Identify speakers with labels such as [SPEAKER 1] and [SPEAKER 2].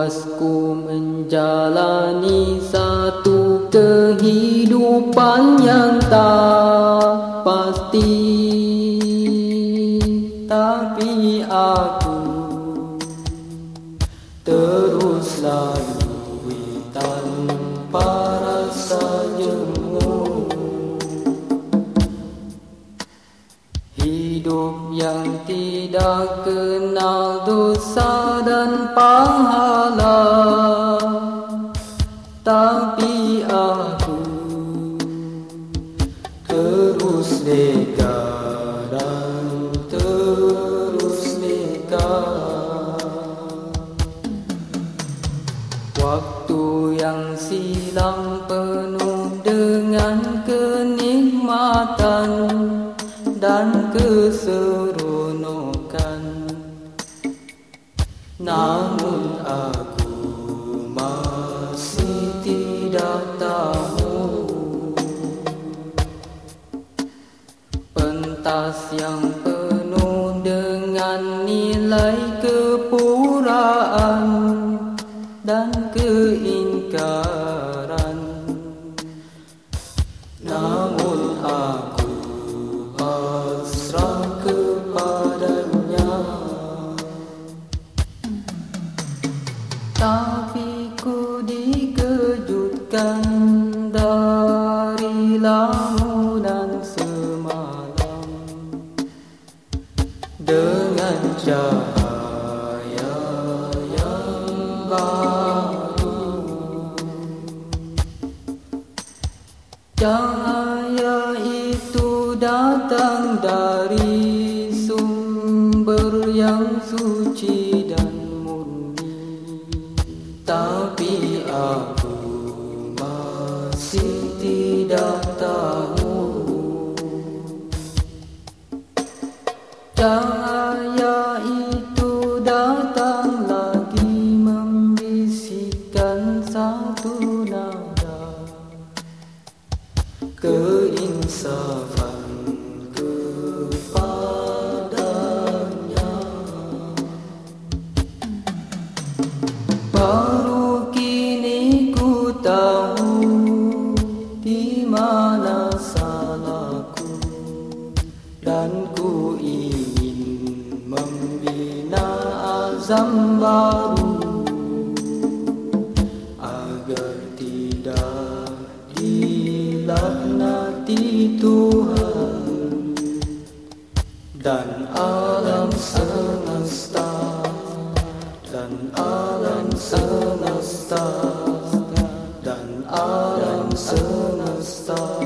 [SPEAKER 1] puasku menjalani satu kehidupan yang tak pasti. Tapi aku terus lalui Hidup yang tidak kenal dosa dan pahala. Tapi aku terus lega dan terus lega. Waktu yang silam penuh dengan kenikmatan dan keseronokan. Namun aku masih tidak tahu. Pentas yang penuh dengan nilai kepuraan dan Tapi ku dikejutkan dari lamunan semalam. Dengan cahaya yang baru. Cahaya itu datang dari sumber yang suci Tapi aku masih tidak tahu. Cahaya itu datang lagi membisikkan satu nada. Keinsafan dan ku ingin membina azam baru agar tidak dilaknati Tuhan dan alam semesta dan alam semesta dan alam semesta